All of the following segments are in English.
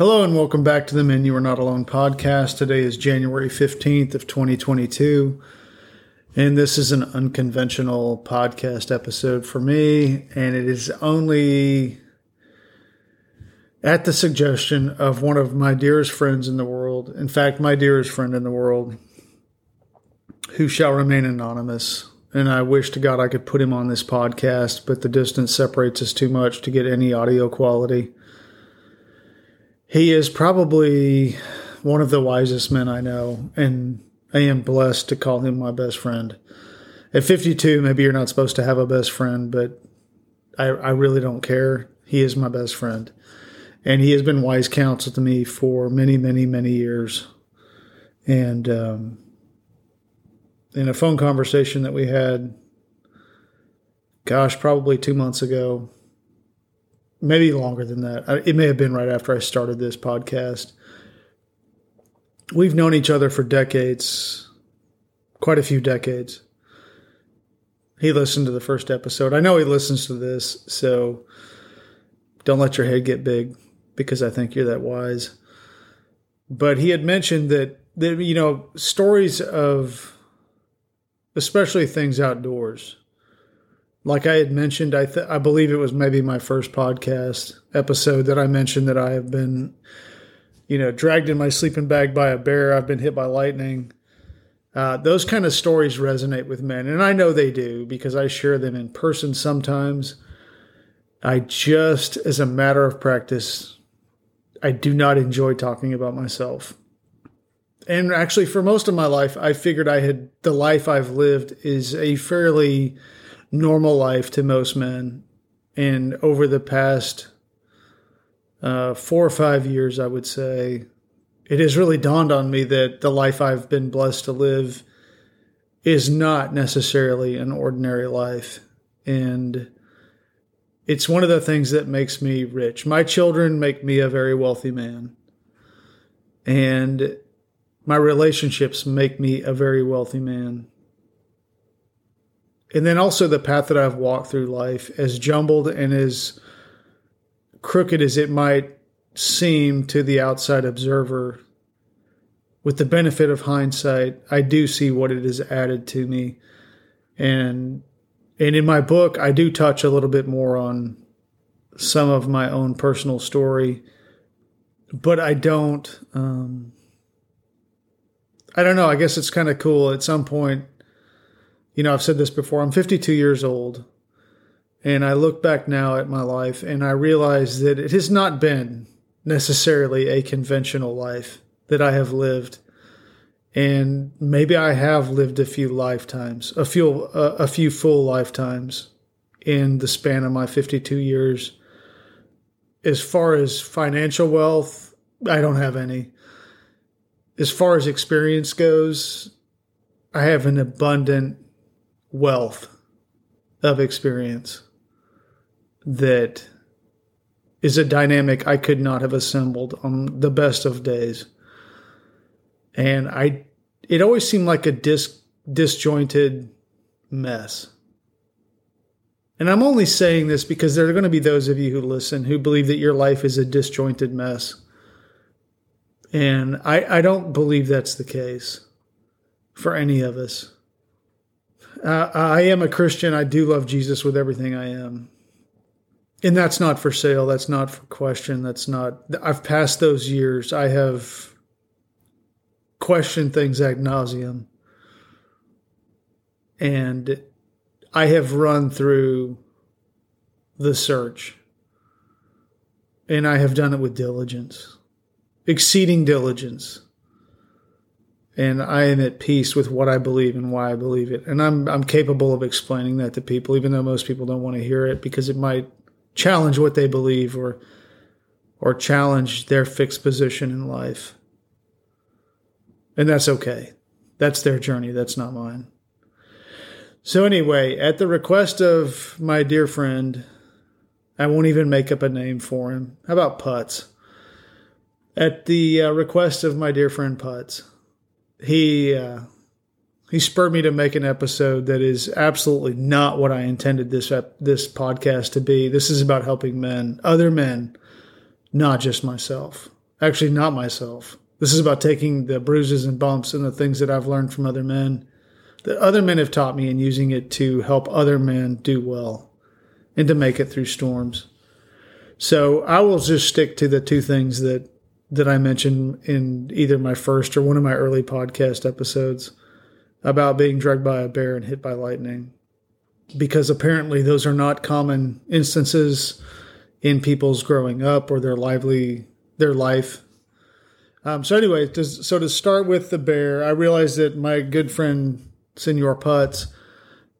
Hello and welcome back to the Men You Are Not Alone podcast. Today is January 15th of 2022. And this is an unconventional podcast episode for me. And it is only at the suggestion of one of my dearest friends in the world. In fact, my dearest friend in the world, who shall remain anonymous. And I wish to God I could put him on this podcast, but the distance separates us too much to get any audio quality. He is probably one of the wisest men I know, and I am blessed to call him my best friend. At 52, maybe you're not supposed to have a best friend, but I, I really don't care. He is my best friend. And he has been wise counsel to me for many, many, many years. And um, in a phone conversation that we had, gosh, probably two months ago, maybe longer than that. It may have been right after I started this podcast. We've known each other for decades, quite a few decades. He listened to the first episode. I know he listens to this, so don't let your head get big because I think you're that wise. But he had mentioned that, that you know, stories of especially things outdoors. Like I had mentioned, I th- I believe it was maybe my first podcast episode that I mentioned that I have been, you know, dragged in my sleeping bag by a bear. I've been hit by lightning. Uh, those kind of stories resonate with men, and I know they do because I share them in person sometimes. I just, as a matter of practice, I do not enjoy talking about myself and actually for most of my life i figured i had the life i've lived is a fairly normal life to most men. And over the past uh, four or five years i would say it has really dawned on me that the life i've been blessed to live is not necessarily an ordinary life. And it's one of the things that makes me rich. My children make me a very wealthy man. And my relationships make me a very wealthy man. And then also the path that I've walked through life, as jumbled and as crooked as it might seem to the outside observer, with the benefit of hindsight, I do see what it has added to me. And and in my book, I do touch a little bit more on some of my own personal story, but I don't um, I don't know. I guess it's kind of cool. At some point, you know, I've said this before. I'm 52 years old, and I look back now at my life, and I realize that it has not been necessarily a conventional life that I have lived, and maybe I have lived a few lifetimes, a few uh, a few full lifetimes in the span of my 52 years. As far as financial wealth, I don't have any as far as experience goes, I have an abundant wealth of experience that is a dynamic I could not have assembled on the best of days. And I it always seemed like a dis, disjointed mess. And I'm only saying this because there are going to be those of you who listen who believe that your life is a disjointed mess. And I, I don't believe that's the case for any of us. Uh, I am a Christian. I do love Jesus with everything I am. And that's not for sale. That's not for question. That's not, I've passed those years. I have questioned things ad nauseum. And I have run through the search. And I have done it with diligence exceeding diligence. And I am at peace with what I believe and why I believe it. And I'm I'm capable of explaining that to people, even though most people don't want to hear it because it might challenge what they believe or or challenge their fixed position in life. And that's okay. That's their journey. That's not mine. So, anyway, at the request of my dear friend, I won't even make up a name for him. How about Putz? at the uh, request of my dear friend Putz, he uh, he spurred me to make an episode that is absolutely not what I intended this ep- this podcast to be. This is about helping men, other men, not just myself. Actually, not myself. This is about taking the bruises and bumps and the things that I've learned from other men, that other men have taught me, and using it to help other men do well and to make it through storms. So I will just stick to the two things that that I mentioned in either my first or one of my early podcast episodes about being drugged by a bear and hit by lightning. Because apparently those are not common instances in people's growing up or their lively their life. Um, so anyway, to, so to start with the bear, I realized that my good friend Senor Putz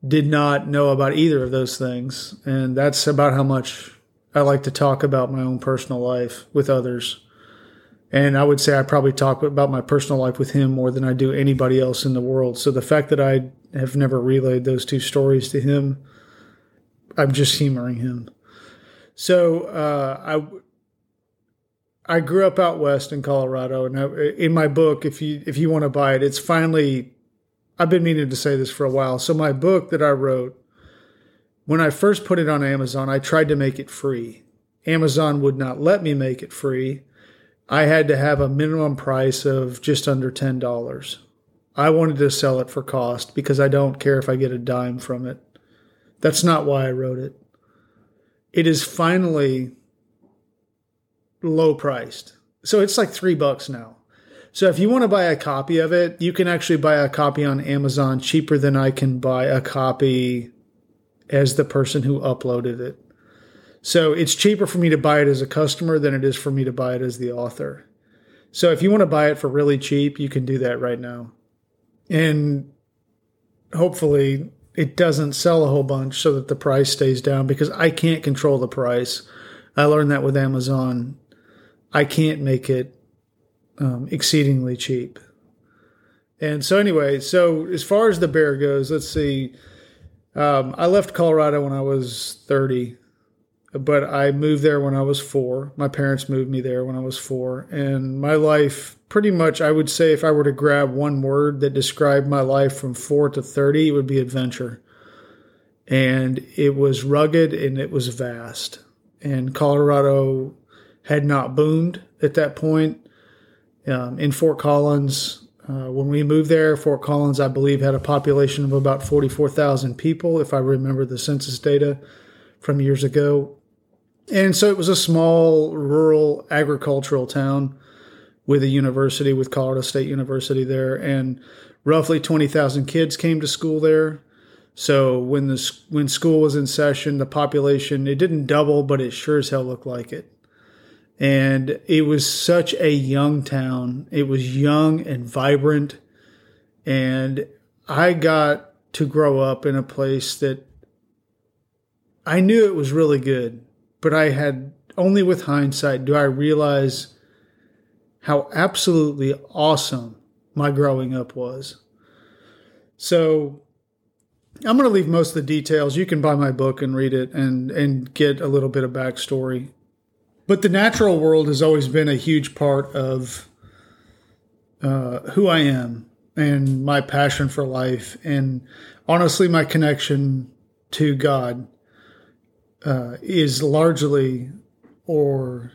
did not know about either of those things, and that's about how much I like to talk about my own personal life with others. And I would say I probably talk about my personal life with him more than I do anybody else in the world. So the fact that I have never relayed those two stories to him, I'm just humoring him. So uh, I I grew up out west in Colorado, and I, in my book, if you if you want to buy it, it's finally. I've been meaning to say this for a while. So my book that I wrote, when I first put it on Amazon, I tried to make it free. Amazon would not let me make it free I had to have a minimum price of just under $10. I wanted to sell it for cost because I don't care if I get a dime from it. That's not why I wrote it. It is finally low priced. So it's like three bucks now. So if you want to buy a copy of it, you can actually buy a copy on Amazon cheaper than I can buy a copy as the person who uploaded it. So it's cheaper for me to buy it as a customer than it is for me to buy it as the author. So if you want to buy it for really cheap, you can do that right now. And hopefully it doesn't sell a whole bunch so that the price stays down because I can't control the price. I learned that with Amazon. I can't make it um, exceedingly cheap. And so, anyway, so as far as the bear goes, let's see. Um, I left Colorado when I was 30 but I moved there when I was four. My parents moved me there when I was four. And my life, pretty much, I would say, if I were to grab one word that described my life from four to 30, it would be adventure. And it was rugged and it was vast. And Colorado had not boomed at that point. Um, in Fort Collins, uh, when we moved there, Fort Collins, I believe, had a population of about 44,000 people, if I remember the census data from years ago. And so it was a small rural agricultural town with a university, with Colorado State University there, and roughly 20,000 kids came to school there. So when the when school was in session, the population it didn't double, but it sure as hell looked like it. And it was such a young town. It was young and vibrant, and I got to grow up in a place that I knew it was really good but I had only with hindsight do I realize how absolutely awesome my growing up was. So I'm going to leave most of the details. You can buy my book and read it and and get a little bit of backstory. But the natural world has always been a huge part of uh, who I am and my passion for life, and honestly, my connection to God uh, is largely, or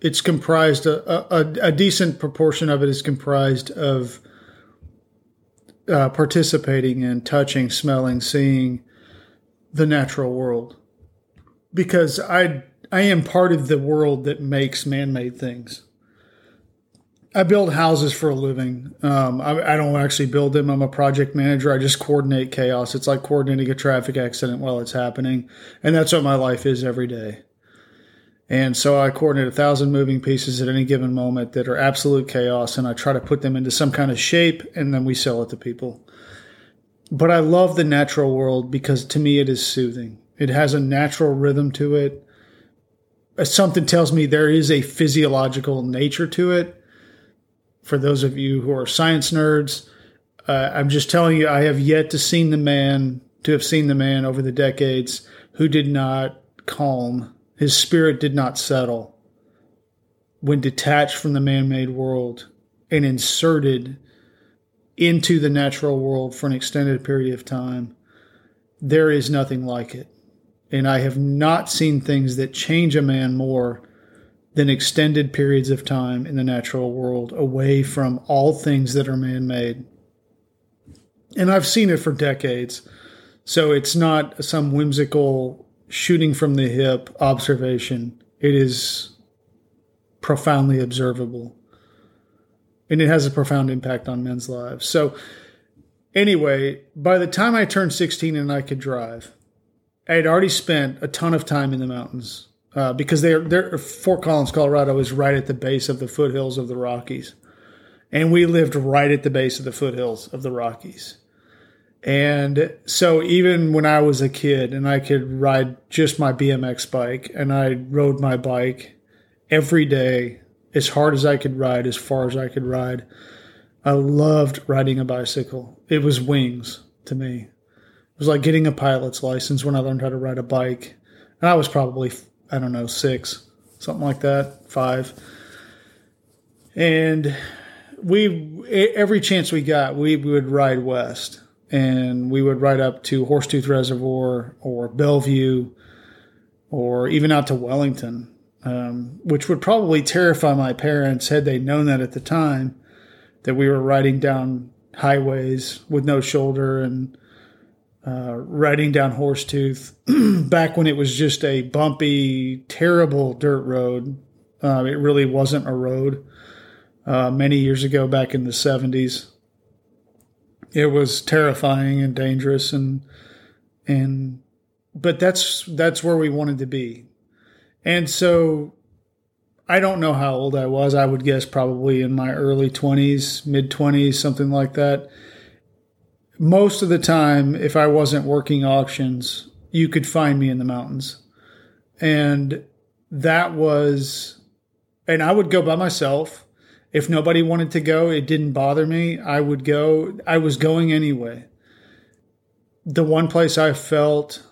it's comprised, a, a, a, decent proportion of it is comprised of uh, participating in touching, smelling, seeing the natural world. Because I, I am part of the world that makes man made things. I build houses for a living. Um, I, I, don't actually build them. I'm a project manager. I just coordinate chaos. It's like coordinating a traffic accident while it's happening, and that's what my life is every day. And so I coordinate a thousand moving pieces at any given moment that are absolute chaos, and I try to put them into some kind of shape, and then we sell it to people. But I love the natural world because to me it is soothing. It has a natural rhythm to it. Something tells me there is a physiological nature to it for those of you who are science nerds, uh, I'm just telling you, I have yet to seen the man to have seen the man over the decades who did not calm. His spirit did not settle when detached from the man-made world and inserted into the natural world for an extended period of time. There is nothing like it. And I have not seen things that change a man more than extended periods of time in the natural world away from all things that are man made. And I've seen it for decades. So it's not some whimsical shooting from the hip observation. It is profoundly observable. And it has a profound impact on men's lives. So, anyway, by the time I turned 16 and I could drive, I had already spent a ton of time in the mountains uh, because they're, they're, Fort Collins, Colorado is right at the base of the foothills of the Rockies. And we lived right at the base of the foothills of the Rockies. And so even when I was a kid and I could ride just my BMX bike and I rode my bike every day as hard as I could ride, as far as I could ride, I loved riding a bicycle. It was wings to me. It was like getting a pilot's license when I learned how to ride a bike. And I was probably I don't know, six, something like that, five. And we, every chance we got, we would ride west and we would ride up to Horsetooth Reservoir or Bellevue or even out to Wellington, um, which would probably terrify my parents had they known that at the time that we were riding down highways with no shoulder and uh, riding down Horsetooth back when it was just a bumpy, terrible dirt road. Uh, it really wasn't a road. Uh, many years ago, back in the 70s, it was terrifying and dangerous, and and but that's that's where we wanted to be, and so I don't know how old I was. I would guess probably in my early 20s, mid 20s, something like that most of the time, if I wasn't working auctions, you could find me in the mountains. And that was, and I would go by myself. If nobody wanted to go, it didn't bother me. I would go, I was going anyway. The one place I felt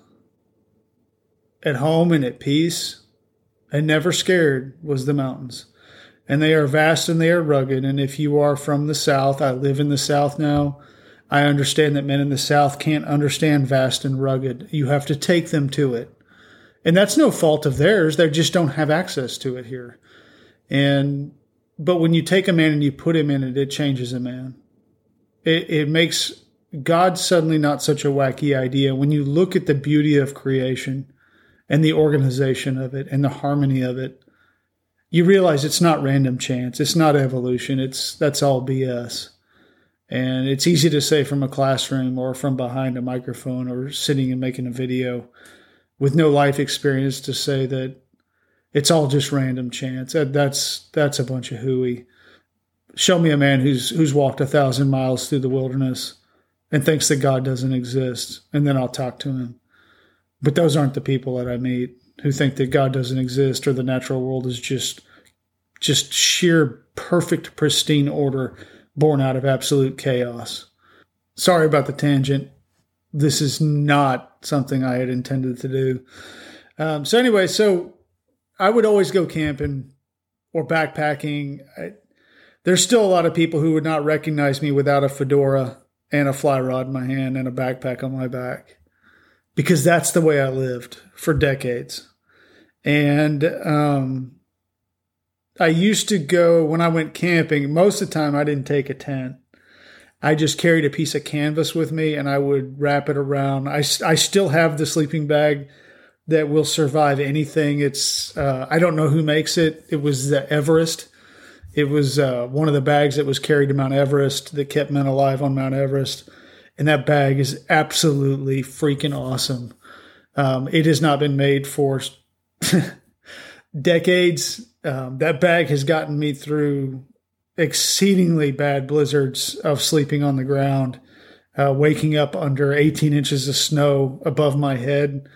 at home and at peace and never scared was the mountains. And they are vast and they are rugged. And if you are from the South, I live in the South now I understand that men in the South can't understand vast and rugged. You have to take them to it. And that's no fault of theirs. They just don't have access to it here. And, but when you take a man and you put him in it, it changes a man. It, it makes God suddenly not such a wacky idea. When you look at the beauty of creation and the organization of it and the harmony of it, you realize it's not random chance. It's not evolution. It's, that's all BS. And it's easy to say from a classroom or from behind a microphone or sitting and making a video with no life experience to say that it's all just random chance. That's that's a bunch of hooey. Show me a man who's who's walked a thousand miles through the wilderness and thinks that God doesn't exist, and then I'll talk to him. But those aren't the people that I meet who think that God doesn't exist or the natural world is just just sheer perfect pristine order born out of absolute chaos. Sorry about the tangent. This is not something I had intended to do. Um, so, anyway, so I would always go camping or backpacking. I, there's still a lot of people who would not recognize me without a fedora and a fly rod in my hand and a backpack on my back because that's the way I lived for decades. And um, I used to go when I went camping. Most of the time, I didn't take a tent. I just carried a piece of canvas with me and I would wrap it around. I, I still have the sleeping bag that will survive anything. It's, uh, I don't know who makes it. It was the Everest. It was uh, one of the bags that was carried to Mount Everest that kept men alive on Mount Everest. And that bag is absolutely freaking awesome. Um, it has not been made for decades um, that bag has gotten me through exceedingly bad blizzards of sleeping on the ground, uh, waking up under 18 inches of snow above my head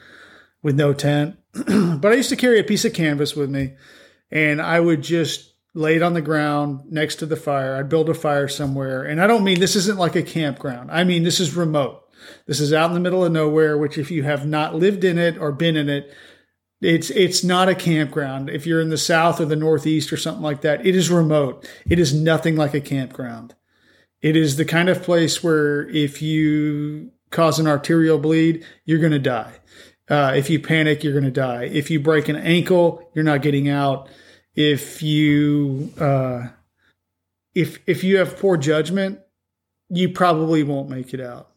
with no tent. but I used to carry a piece of canvas with me, and I would just lay it on the ground next to the fire. I'd build a fire somewhere. And I don't mean this isn't like a campground, I mean this is remote. This is out in the middle of nowhere, which, if you have not lived in it or been in it, it's it's not a campground. If you're in the south or the northeast or something like that, it is remote. It is nothing like a campground. It is the kind of place where if you cause an arterial bleed, you're going to die. Uh, if you panic, you're going to die. If you break an ankle, you're not getting out. if you uh, if if you have poor judgment, you probably won't make it out.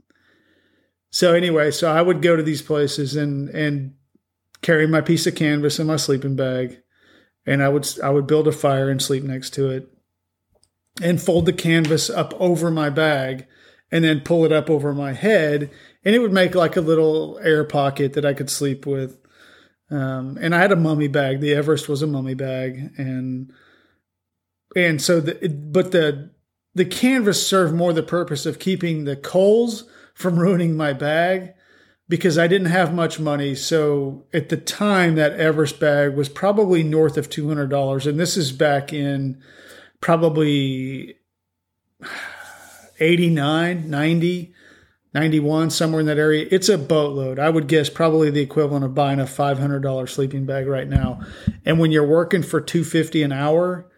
So anyway, so I would go to these places and and carry my piece of canvas in my sleeping bag, and I would I would build a fire and sleep next to it, and fold the canvas up over my bag, and then pull it up over my head, and it would make like a little air pocket that I could sleep with. Um, and I had a mummy bag. The Everest was a mummy bag, and and so the but the the canvas served more the purpose of keeping the coals from ruining my bag because I didn't have much money. So at the time, that Everest bag was probably north of two hundred dollars, and this is back in probably 89, 90, 91, somewhere in that area. It's a boatload. I would guess probably the equivalent of buying a $500 sleeping bag right now. And when you're working for 250 an hour,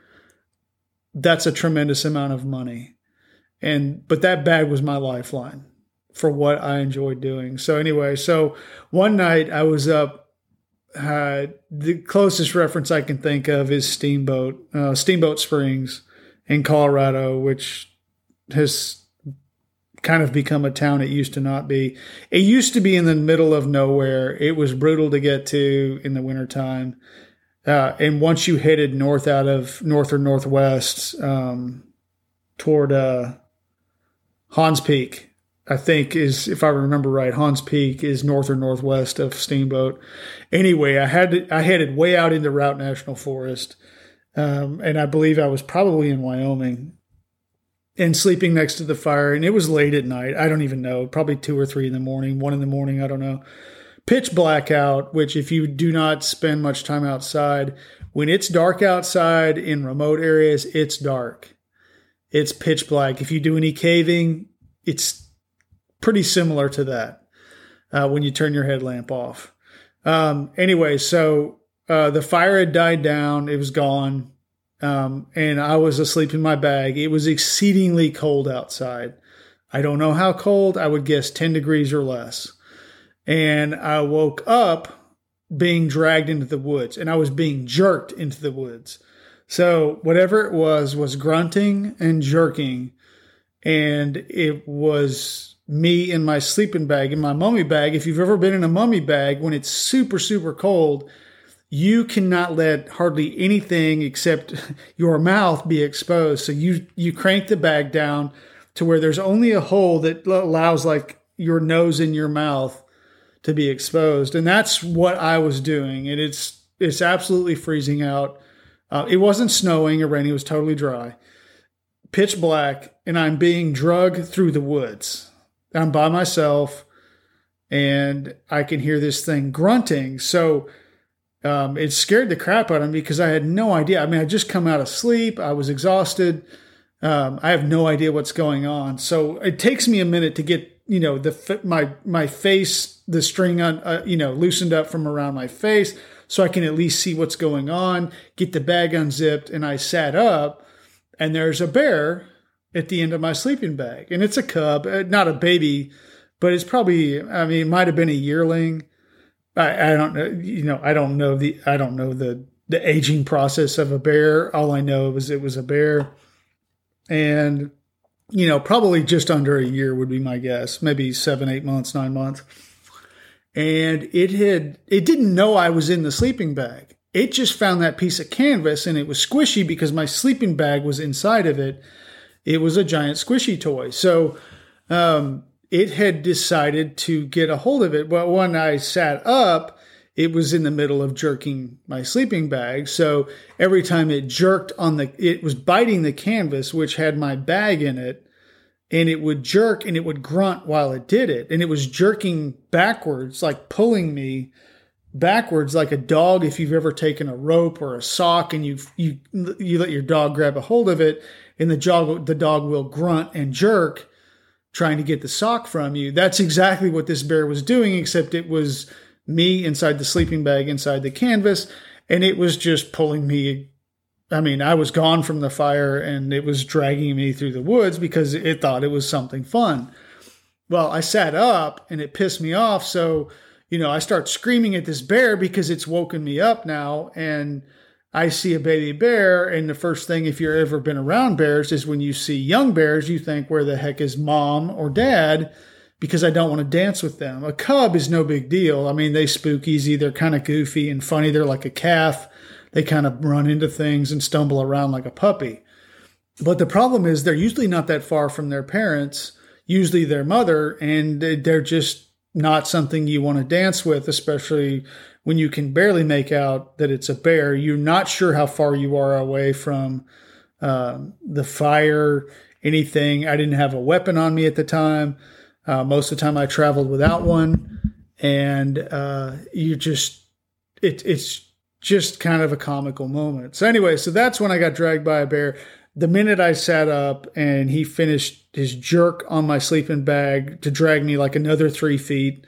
that's a tremendous amount of money. And but that bag was my lifeline for what I enjoyed doing. So anyway, so one night I was up. Uh, the closest reference I can think of is Steamboat, uh, Steamboat Springs in Colorado, which has kind of become a town it used to not be. It used to be in the middle of nowhere. It was brutal to get to in the wintertime. Uh, and once you headed north out of north or northwest um, toward uh, Hahns Peak, I think is if I remember right, Hahns Peak is north or northwest of Steamboat. Anyway, I had to, I headed way out into Routt National Forest, um, and I believe I was probably in Wyoming, and sleeping next to the fire. And it was late at night. I don't even know, probably two or three in the morning, one in the morning. I don't know. Pitch blackout, which if you do not spend much time outside, when it's dark outside in remote areas, it's dark. It's pitch black. If you do any caving, it's pretty similar to that uh, when you turn your headlamp off. Um, anyway, so uh, the fire had died down, it was gone, um, and I was asleep in my bag. It was exceedingly cold outside. I don't know how cold, I would guess 10 degrees or less. And I woke up being dragged into the woods, and I was being jerked into the woods. So, whatever it was, was grunting and jerking, and it was me in my sleeping bag, in my mummy bag. If you've ever been in a mummy bag when it's super, super cold, you cannot let hardly anything except your mouth be exposed. So you you crank the bag down to where there's only a hole that allows like your nose and your mouth to be exposed, and that's what I was doing. And it's it's absolutely freezing out. Uh, it wasn't snowing or raining; it was totally dry, pitch black, and I'm being drugged through the woods. I'm by myself and I can hear this thing grunting. So um, it scared the crap out of me because I had no idea. I mean, I just come out of sleep. I was exhausted. Um, I have no idea what's going on. So it takes me a minute to get you know the my my face the string on uh, you know loosened up from around my face so I can at least see what's going on. Get the bag unzipped, and I sat up, and there's a bear at the end of my sleeping bag. And it's a cub, uh, not a baby, but it's probably, I mean, it might have been a yearling. I, I don't know, you know, I don't know the, I don't know the, the aging process of a bear. All I know is it was a bear. And, you know, probably just under a year would be my guess, maybe seven, eight months, nine months. And it had, it didn't know I was in the sleeping bag. It just found that piece of canvas and it was squishy because my sleeping bag was inside of it it was a giant squishy toy. So um, it had decided to get a hold of it. But when I sat up, it was in the middle of jerking my sleeping bag. So every time it jerked on the, it was biting the canvas, which had my bag in it. And it would jerk and it would grunt while it did it. And it was jerking backwards, like pulling me backwards like a dog if you've ever taken a rope or a sock and you you you let your dog grab a hold of it and the dog the dog will grunt and jerk trying to get the sock from you. That's exactly what this bear was doing, except it was me inside the sleeping bag inside the canvas, and it was just pulling me. I mean, I was gone from the fire and it was dragging me through the woods because it thought it was something fun. Well, I sat up and it pissed me off. So, you know, I start screaming at this bear because it's woken me up now. And I see a baby bear, and the first thing, if you've ever been around bears, is when you see young bears, you think, where the heck is mom or dad? Because I don't want to dance with them. A cub is no big deal. I mean, they spook easy. They're kind of goofy and funny. They're like a calf. They kind of run into things and stumble around like a puppy. But the problem is they're usually not that far from their parents, usually their mother, and they're just not something you want to dance with, especially when you can barely make out that it's a bear. You're not sure how far you are away from uh, the fire, anything. I didn't have a weapon on me at the time. Uh, most of the time, I traveled without one, and uh, you just it, it's just kind of a comical moment. So anyway, so that's when I got dragged by a bear the minute I sat up and he finished his jerk on my sleeping bag to drag me like another three feet,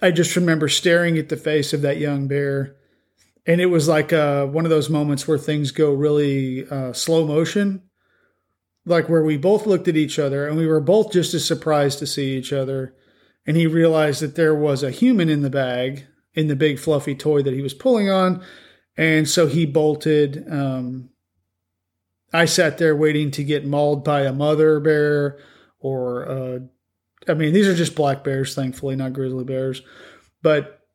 I just remember staring at the face of that young bear. And it was like uh, one of those moments where things go really uh, slow motion, like where we both looked at each other and we were both just as surprised to see each other. And he realized that there was a human in the bag, in the big fluffy toy that he was pulling on. And so he bolted. Um, I sat there waiting to get mauled by a mother bear or, uh, I mean, these are just black bears, thankfully, not grizzly bears. But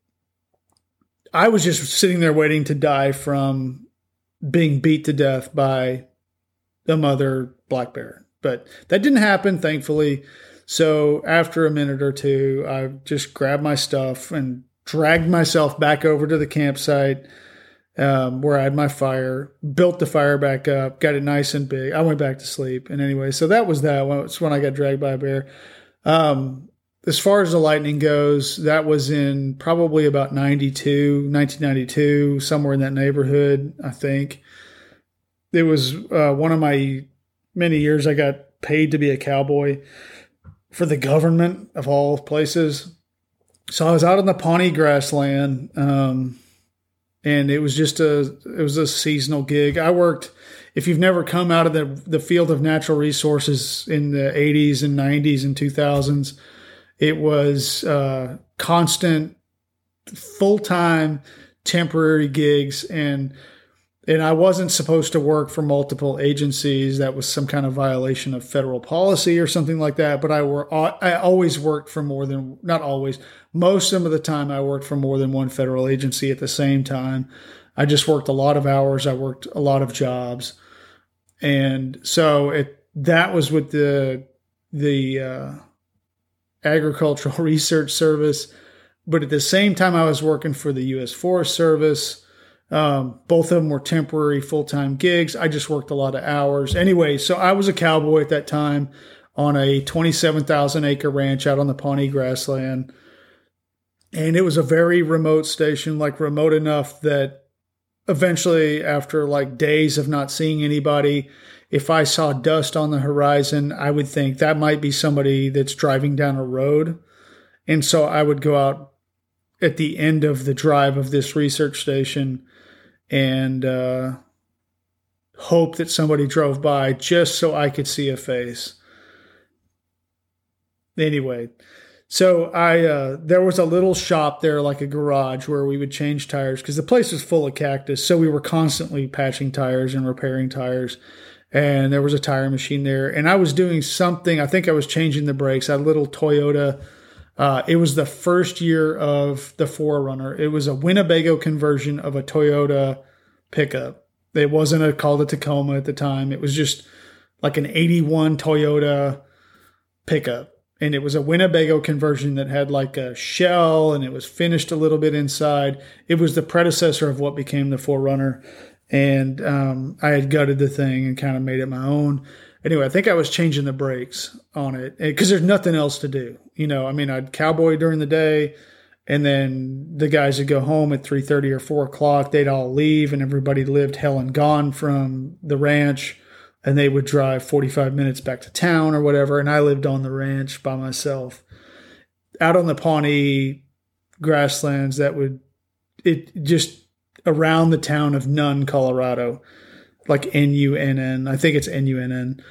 I was just sitting there waiting to die from being beat to death by the mother black bear. But that didn't happen, thankfully. So after a minute or two, I just grabbed my stuff and dragged myself back over to the campsite um, where I had my fire, built the fire back up, got it nice and big. I went back to sleep. And anyway, so that was that. It's when I got dragged by a bear. Um, as far as the lightning goes, that was in probably about 92, 1992, somewhere in that neighborhood, I think. It was uh, one of my many years I got paid to be a cowboy for the government of all places. So I was out in the Pawnee grassland. Um, and it was just a it was a seasonal gig. I worked. If you've never come out of the the field of natural resources in the 80s and 90s and 2000s, it was uh, constant, full time, temporary gigs, and and I wasn't supposed to work for multiple agencies. That was some kind of violation of federal policy or something like that. But I were I always worked for more than not always. Most of the time, I worked for more than one federal agency at the same time. I just worked a lot of hours. I worked a lot of jobs, and so it that was with the the uh, agricultural research service. But at the same time, I was working for the U.S. Forest Service um, both of them were temporary full time gigs. I just worked a lot of hours. Anyway, so I was a cowboy at that time on a 27,000 acre ranch out on the Pawnee grassland. And it was a very remote station, like remote enough that eventually, after like days of not seeing anybody, if I saw dust on the horizon, I would think that might be somebody that's driving down a road. And so I would go out at the end of the drive of this research station and uh, hope that somebody drove by just so I could see a face. Anyway, so I uh, there was a little shop there, like a garage, where we would change tires because the place was full of cactus. So we were constantly patching tires and repairing tires. And there was a tire machine there, and I was doing something. I think I was changing the brakes. A little Toyota. Uh, it was the first year of the 4Runner. It was a Winnebago conversion of a Toyota pickup. It wasn't a called a Tacoma at the time. It was just like an 81 Toyota pickup. And it was a Winnebago conversion that had like a shell and it was finished a little bit inside. It was the predecessor of what became the 4Runner. And um, I had gutted the thing and kind of made it my own. Anyway, I think I was changing the brakes on it eh, because there's nothing else to do. You know, I mean, I'd cowboy during the day and then the guys would go home at 3.30 or 4 o'clock they'd all leave and everybody lived hell and gone from the ranch and they would drive 45 minutes back to town or whatever and i lived on the ranch by myself out on the pawnee grasslands that would it just around the town of nunn colorado like n-u-n-n i think it's n-u-n-n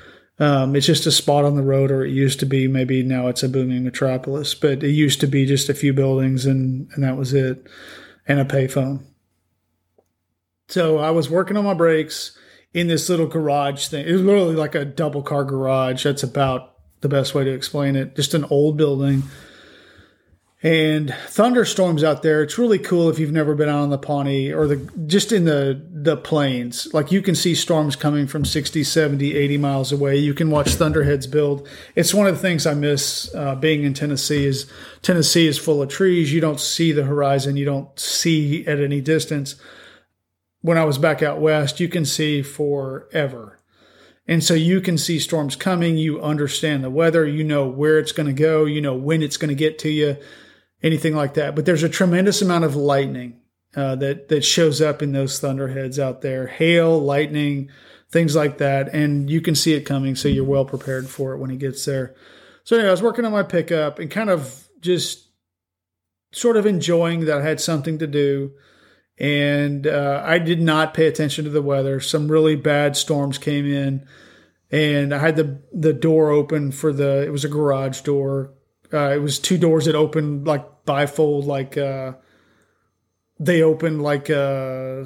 um, it's just a spot on the road, or it used to be. Maybe now it's a booming metropolis, but it used to be just a few buildings, and and that was it, and a payphone. So I was working on my brakes in this little garage thing. It was literally like a double car garage. That's about the best way to explain it. Just an old building and thunderstorms out there. It's really cool if you've never been out on the Pawnee or the just in the the plains. Like you can see storms coming from 60, 70, 80 miles away. You can watch thunderheads build. It's one of the things I miss uh, being in Tennessee is Tennessee is full of trees. You don't see the horizon. You don't see at any distance. When I was back out west, you can see forever. And so you can see storms coming. You understand the weather. You know where it's going to go. You know when it's going to get to you anything like that. But there's a tremendous amount of lightning uh, that that shows up in those thunderheads out there, hail, lightning, things like that, and you can see it coming, so you're well prepared for it when it gets there. So anyway, I was working on my pickup and kind of just sort of enjoying that I had something to do. And uh, I did not pay attention to the weather. Some really bad storms came in, and I had the the door open for the. It was a garage door uh, it was two doors that opened like bifold, like uh, they opened like uh,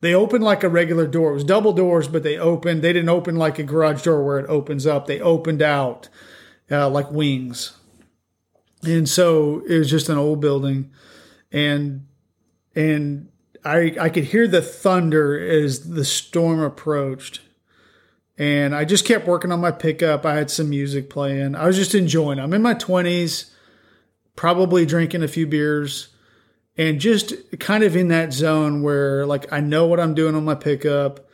they opened like a regular door. It was double doors, but they opened. They didn't open like a garage door where it opens up. They opened out uh, like wings, and so it was just an old building, and and I I could hear the thunder as the storm approached and I just kept working on my pickup. I had some music playing. I was just enjoying. I'm in my 20s, probably drinking a few beers, and just kind of in that zone where like I know what I'm doing on my pickup.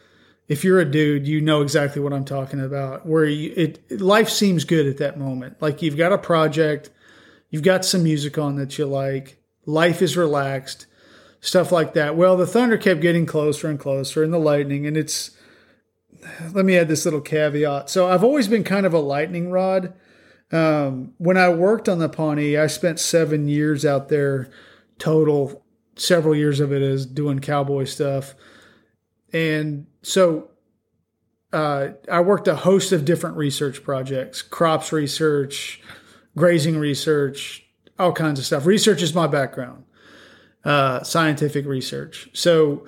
If you're a dude, you know exactly what I'm talking about. Where you, it life seems good at that moment. Like you've got a project, you've got some music on that you like. Life is relaxed, stuff like that. Well, the thunder kept getting closer and closer, and the lightning, and it's let me add this little caveat. So I've always been kind of a lightning rod. Um, when I worked on the Pawnee, I spent seven years out there total. Several years of it is doing cowboy stuff, and so uh, I worked a host of different research projects: crops research, grazing research, all kinds of stuff. Research is my background, uh, scientific research. So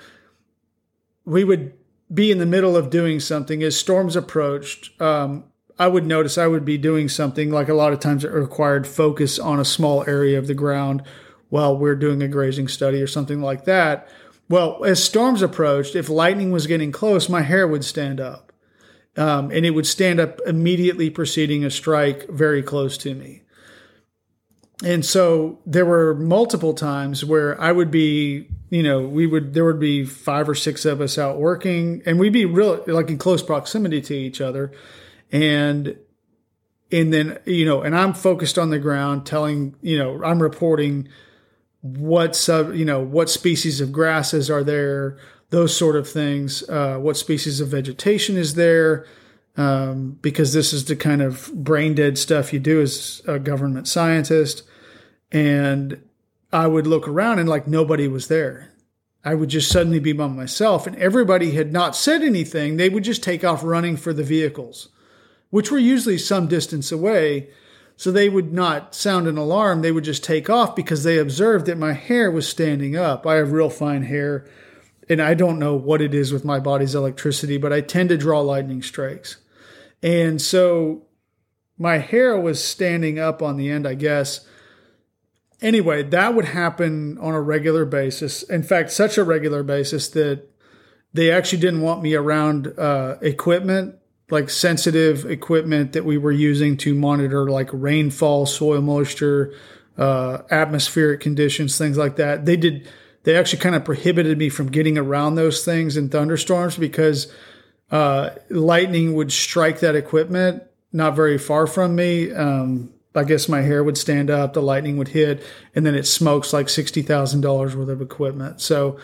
we would be in the middle of doing something as storms approached. Um, I would notice I would be doing something like a lot of times it required focus on a small area of the ground while we're doing a grazing study or something like that. Well, as storms approached, if lightning was getting close, my hair would stand up. Um, and it would stand up immediately preceding a strike very close to me and so there were multiple times where I would be, you know, we would there would be five or six of us out working, and we'd be real like in close proximity to each other, and and then you know, and I'm focused on the ground, telling you know, I'm reporting what sub, you know, what species of grasses are there, those sort of things, uh, what species of vegetation is there. Um, because this is the kind of brain dead stuff you do as a government scientist. And I would look around and like nobody was there. I would just suddenly be by myself, and everybody had not said anything. They would just take off running for the vehicles, which were usually some distance away. So they would not sound an alarm. They would just take off because they observed that my hair was standing up. I have real fine hair, and I don't know what it is with my body's electricity, but I tend to draw lightning strikes. And so my hair was standing up on the end, I guess anyway, that would happen on a regular basis. In fact, such a regular basis that they actually didn't want me around uh, equipment, like sensitive equipment that we were using to monitor like rainfall, soil moisture, uh, atmospheric conditions, things like that. They did. They actually kind of prohibited me from getting around those things in thunderstorms because uh, lightning would strike that equipment not very far from me. Um, I guess my hair would stand up, the lightning would hit, and then it smokes like sixty thousand dollars worth of equipment. So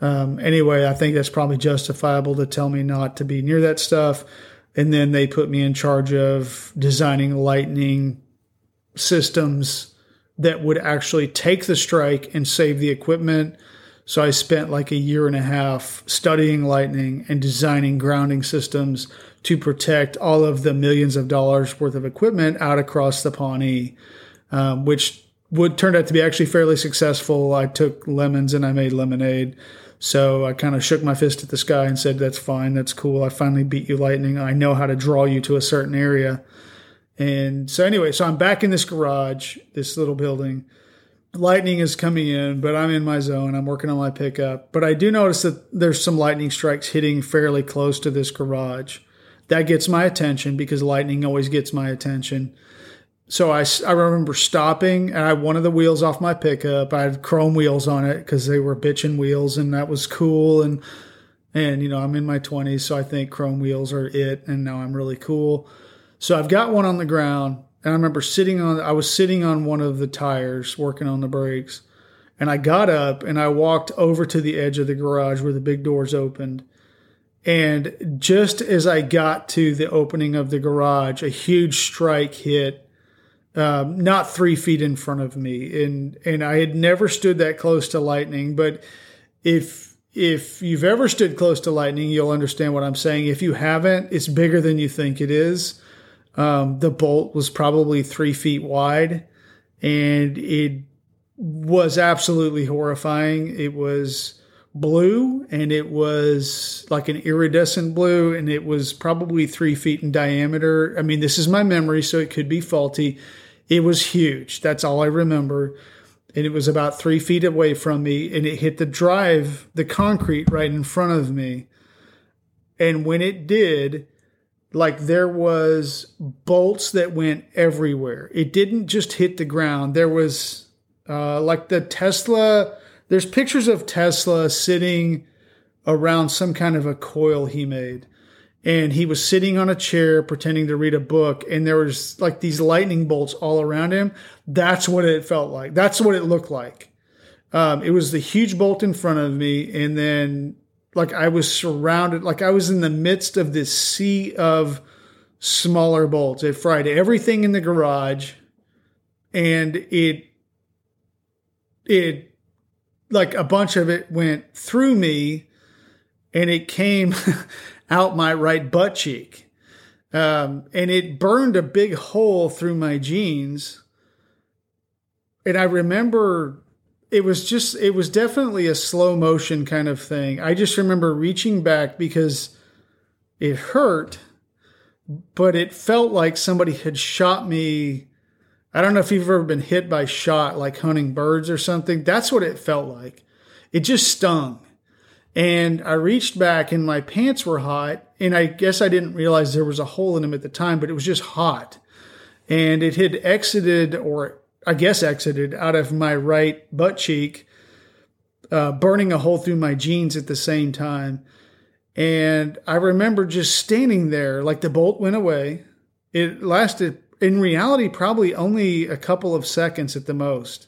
um, anyway, I think that's probably justifiable to tell me not to be near that stuff. And then they put me in charge of designing lightning systems that would actually take the strike and save the equipment. So I spent like a year and a half studying lightning and designing grounding systems to protect all of the millions of dollars worth of equipment out across the Pawnee, um, which would turn out to be actually fairly successful. I took lemons and I made lemonade. So I kind of shook my fist at the sky and said, That's fine. That's cool. I finally beat you, lightning. I know how to draw you to a certain area. And so, anyway, so I'm back in this garage, this little building. Lightning is coming in, but I'm in my zone. I'm working on my pickup. But I do notice that there's some lightning strikes hitting fairly close to this garage. That gets my attention because lightning always gets my attention. So I, I remember stopping and I had one of the wheels off my pickup. I had chrome wheels on it because they were bitching wheels and that was cool. And, and, you know, I'm in my 20s, so I think chrome wheels are it. And now I'm really cool. So I've got one on the ground and I remember sitting on, I was sitting on one of the tires working on the brakes. And I got up and I walked over to the edge of the garage where the big doors opened. And just as I got to the opening of the garage, a huge strike hit um, not three feet in front of me, and and I had never stood that close to lightning. But if if you've ever stood close to lightning, you'll understand what I'm saying. If you haven't, it's bigger than you think it is. Um, the bolt was probably three feet wide, and it was absolutely horrifying. It was blue and it was like an iridescent blue and it was probably three feet in diameter. I mean, this is my memory, so it could be faulty. It was huge. That's all I remember. And it was about three feet away from me, and it hit the drive, the concrete right in front of me. And when it did, like there was bolts that went everywhere. It didn't just hit the ground. There was uh, like the Tesla. There's pictures of Tesla sitting around some kind of a coil he made and he was sitting on a chair pretending to read a book and there was like these lightning bolts all around him that's what it felt like that's what it looked like um, it was the huge bolt in front of me and then like i was surrounded like i was in the midst of this sea of smaller bolts it fried everything in the garage and it it like a bunch of it went through me and it came out my right butt cheek. Um, and it burned a big hole through my jeans. And I remember it was just, it was definitely a slow motion kind of thing. I just remember reaching back because it hurt, but it felt like somebody had shot me. I don't know if you've ever been hit by shot like hunting birds or something. That's what it felt like. It just stung. And I reached back and my pants were hot. And I guess I didn't realize there was a hole in them at the time, but it was just hot. And it had exited, or I guess exited, out of my right butt cheek, uh, burning a hole through my jeans at the same time. And I remember just standing there, like the bolt went away. It lasted, in reality, probably only a couple of seconds at the most.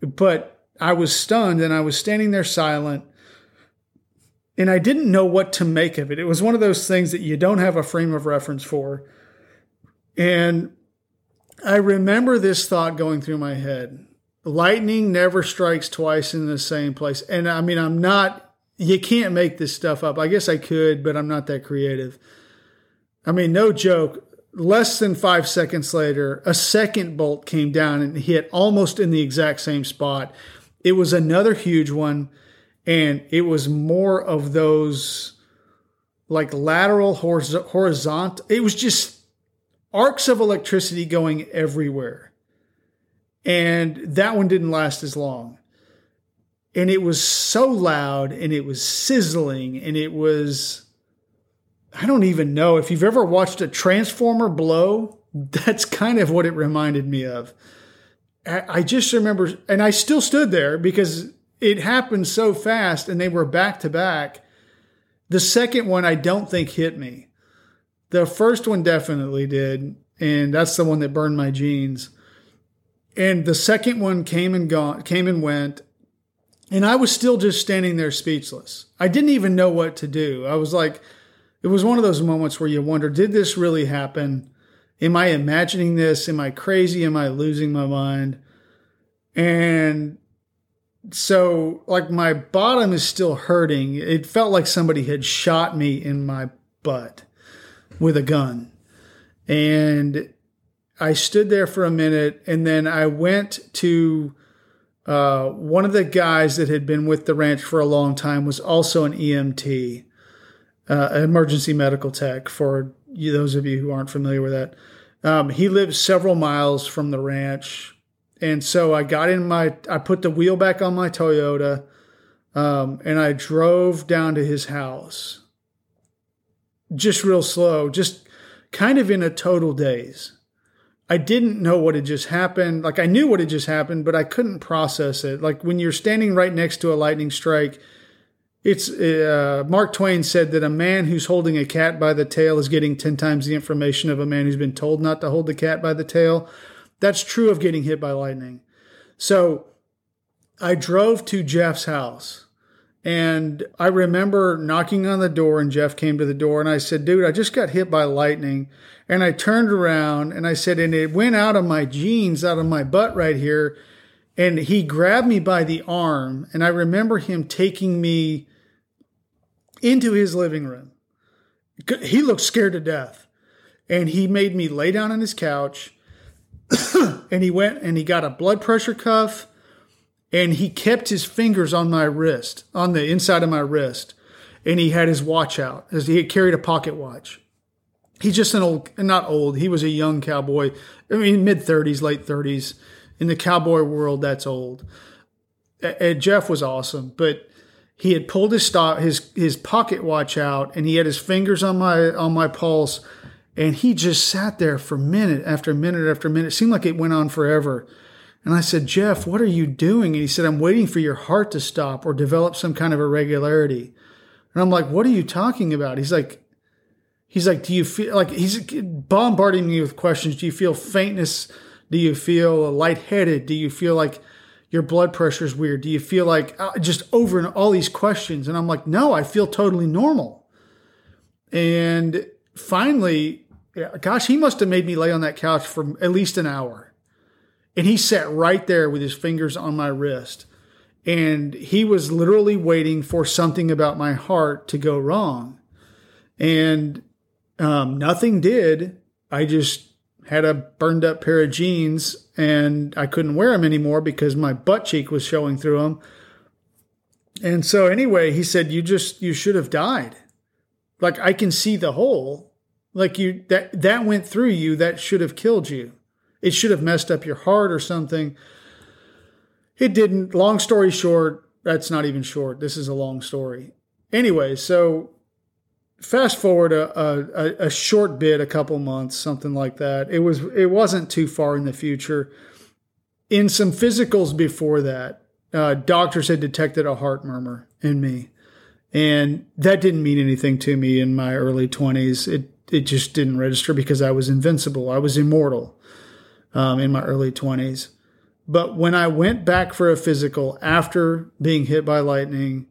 But I was stunned and I was standing there silent and I didn't know what to make of it. It was one of those things that you don't have a frame of reference for. And I remember this thought going through my head. Lightning never strikes twice in the same place. And I mean, I'm not, you can't make this stuff up. I guess I could, but I'm not that creative. I mean, no joke. Less than five seconds later, a second bolt came down and hit almost in the exact same spot. It was another huge one and it was more of those like lateral horizontal it was just arcs of electricity going everywhere and that one didn't last as long and it was so loud and it was sizzling and it was i don't even know if you've ever watched a transformer blow that's kind of what it reminded me of i just remember and i still stood there because it happened so fast and they were back to back. The second one I don't think hit me. The first one definitely did, and that's the one that burned my jeans. And the second one came and gone, came and went, and I was still just standing there speechless. I didn't even know what to do. I was like, it was one of those moments where you wonder, did this really happen? Am I imagining this? Am I crazy? Am I losing my mind? And so like my bottom is still hurting. It felt like somebody had shot me in my butt with a gun. And I stood there for a minute and then I went to uh, one of the guys that had been with the ranch for a long time was also an EMT, uh, emergency medical tech. For you, those of you who aren't familiar with that, um, he lives several miles from the ranch, and so I got in my, I put the wheel back on my Toyota, um, and I drove down to his house, just real slow, just kind of in a total daze. I didn't know what had just happened. Like I knew what had just happened, but I couldn't process it. Like when you're standing right next to a lightning strike, it's uh, Mark Twain said that a man who's holding a cat by the tail is getting 10 times the information of a man who's been told not to hold the cat by the tail. That's true of getting hit by lightning. So I drove to Jeff's house and I remember knocking on the door, and Jeff came to the door, and I said, Dude, I just got hit by lightning. And I turned around and I said, And it went out of my jeans, out of my butt right here. And he grabbed me by the arm, and I remember him taking me into his living room. He looked scared to death. And he made me lay down on his couch, and he went and he got a blood pressure cuff and he kept his fingers on my wrist, on the inside of my wrist, and he had his watch out as he had carried a pocket watch. He's just an old, not old. He was a young cowboy. I mean, mid thirties, late thirties. In the cowboy world, that's old. And Jeff was awesome, but he had pulled his stop, his his pocket watch out, and he had his fingers on my on my pulse, and he just sat there for minute after minute after minute. It seemed like it went on forever and I said, Jeff, what are you doing? And he said, I'm waiting for your heart to stop or develop some kind of irregularity. And I'm like, what are you talking about? He's like, he's like, do you feel like he's bombarding me with questions? Do you feel faintness? Do you feel lightheaded? Do you feel like your blood pressure is weird? Do you feel like uh, just over and all these questions? And I'm like, no, I feel totally normal. And finally, gosh, he must have made me lay on that couch for at least an hour and he sat right there with his fingers on my wrist. And he was literally waiting for something about my heart to go wrong. And um, nothing did. I just had a burned up pair of jeans and I couldn't wear them anymore because my butt cheek was showing through them. And so anyway, he said, you just, you should have died. Like I can see the hole. Like you, that, that went through you. That should have killed you. It should have messed up your heart or something. It didn't. Long story short, that's not even short. This is a long story. Anyway, so fast forward a, a, a short bit, a couple months, something like that. It was it wasn't too far in the future. In some physicals before that, uh, doctors had detected a heart murmur in me, and that didn't mean anything to me in my early twenties. It it just didn't register because I was invincible. I was immortal um, in my early 20s. But when I went back for a physical after being hit by lightning,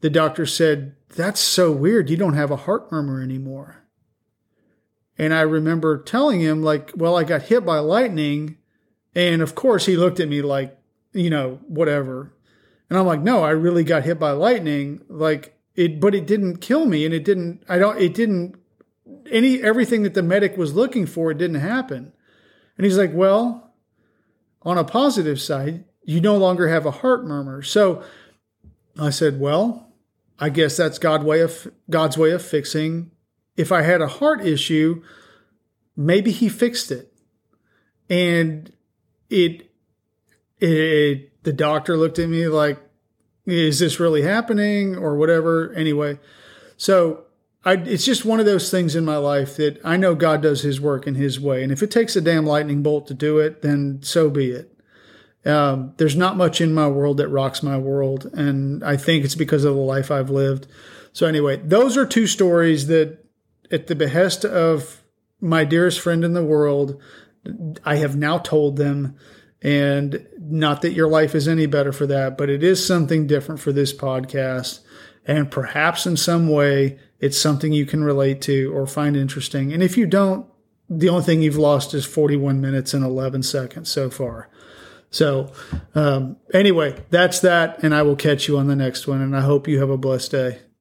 the doctor said, That's so weird. You don't have a heart murmur anymore. And I remember telling him, like, well, I got hit by lightning. And of course, he looked at me like, you know, whatever. And I'm like, no, I really got hit by lightning. Like, it, but it didn't kill me. And it didn't, I don't, it didn't, any, everything that the medic was looking for, it didn't happen. And he's like, Well, on a positive side, you no longer have a heart murmur. So I said, Well, I guess that's God way of God's way of fixing. If I had a heart issue, maybe he fixed it. And it, it the doctor looked at me like, is this really happening or whatever? Anyway, so I, it's just one of those things in my life that I know God does His work in His way, and if it takes a damn lightning bolt to do it, then so be it. Um, there's not much in my world that rocks my world, and I think it's because of the life I've lived. So anyway, those are two stories that, at the behest of my dearest friend in the world, I have now told them. And not that your life is any better for that, but it is something different for this podcast. And perhaps in some way, it's something you can relate to or find interesting. And if you don't, the only thing you've lost is 41 minutes and 11 seconds so far. So, um, anyway, that's that. And I will catch you on the next one. And I hope you have a blessed day.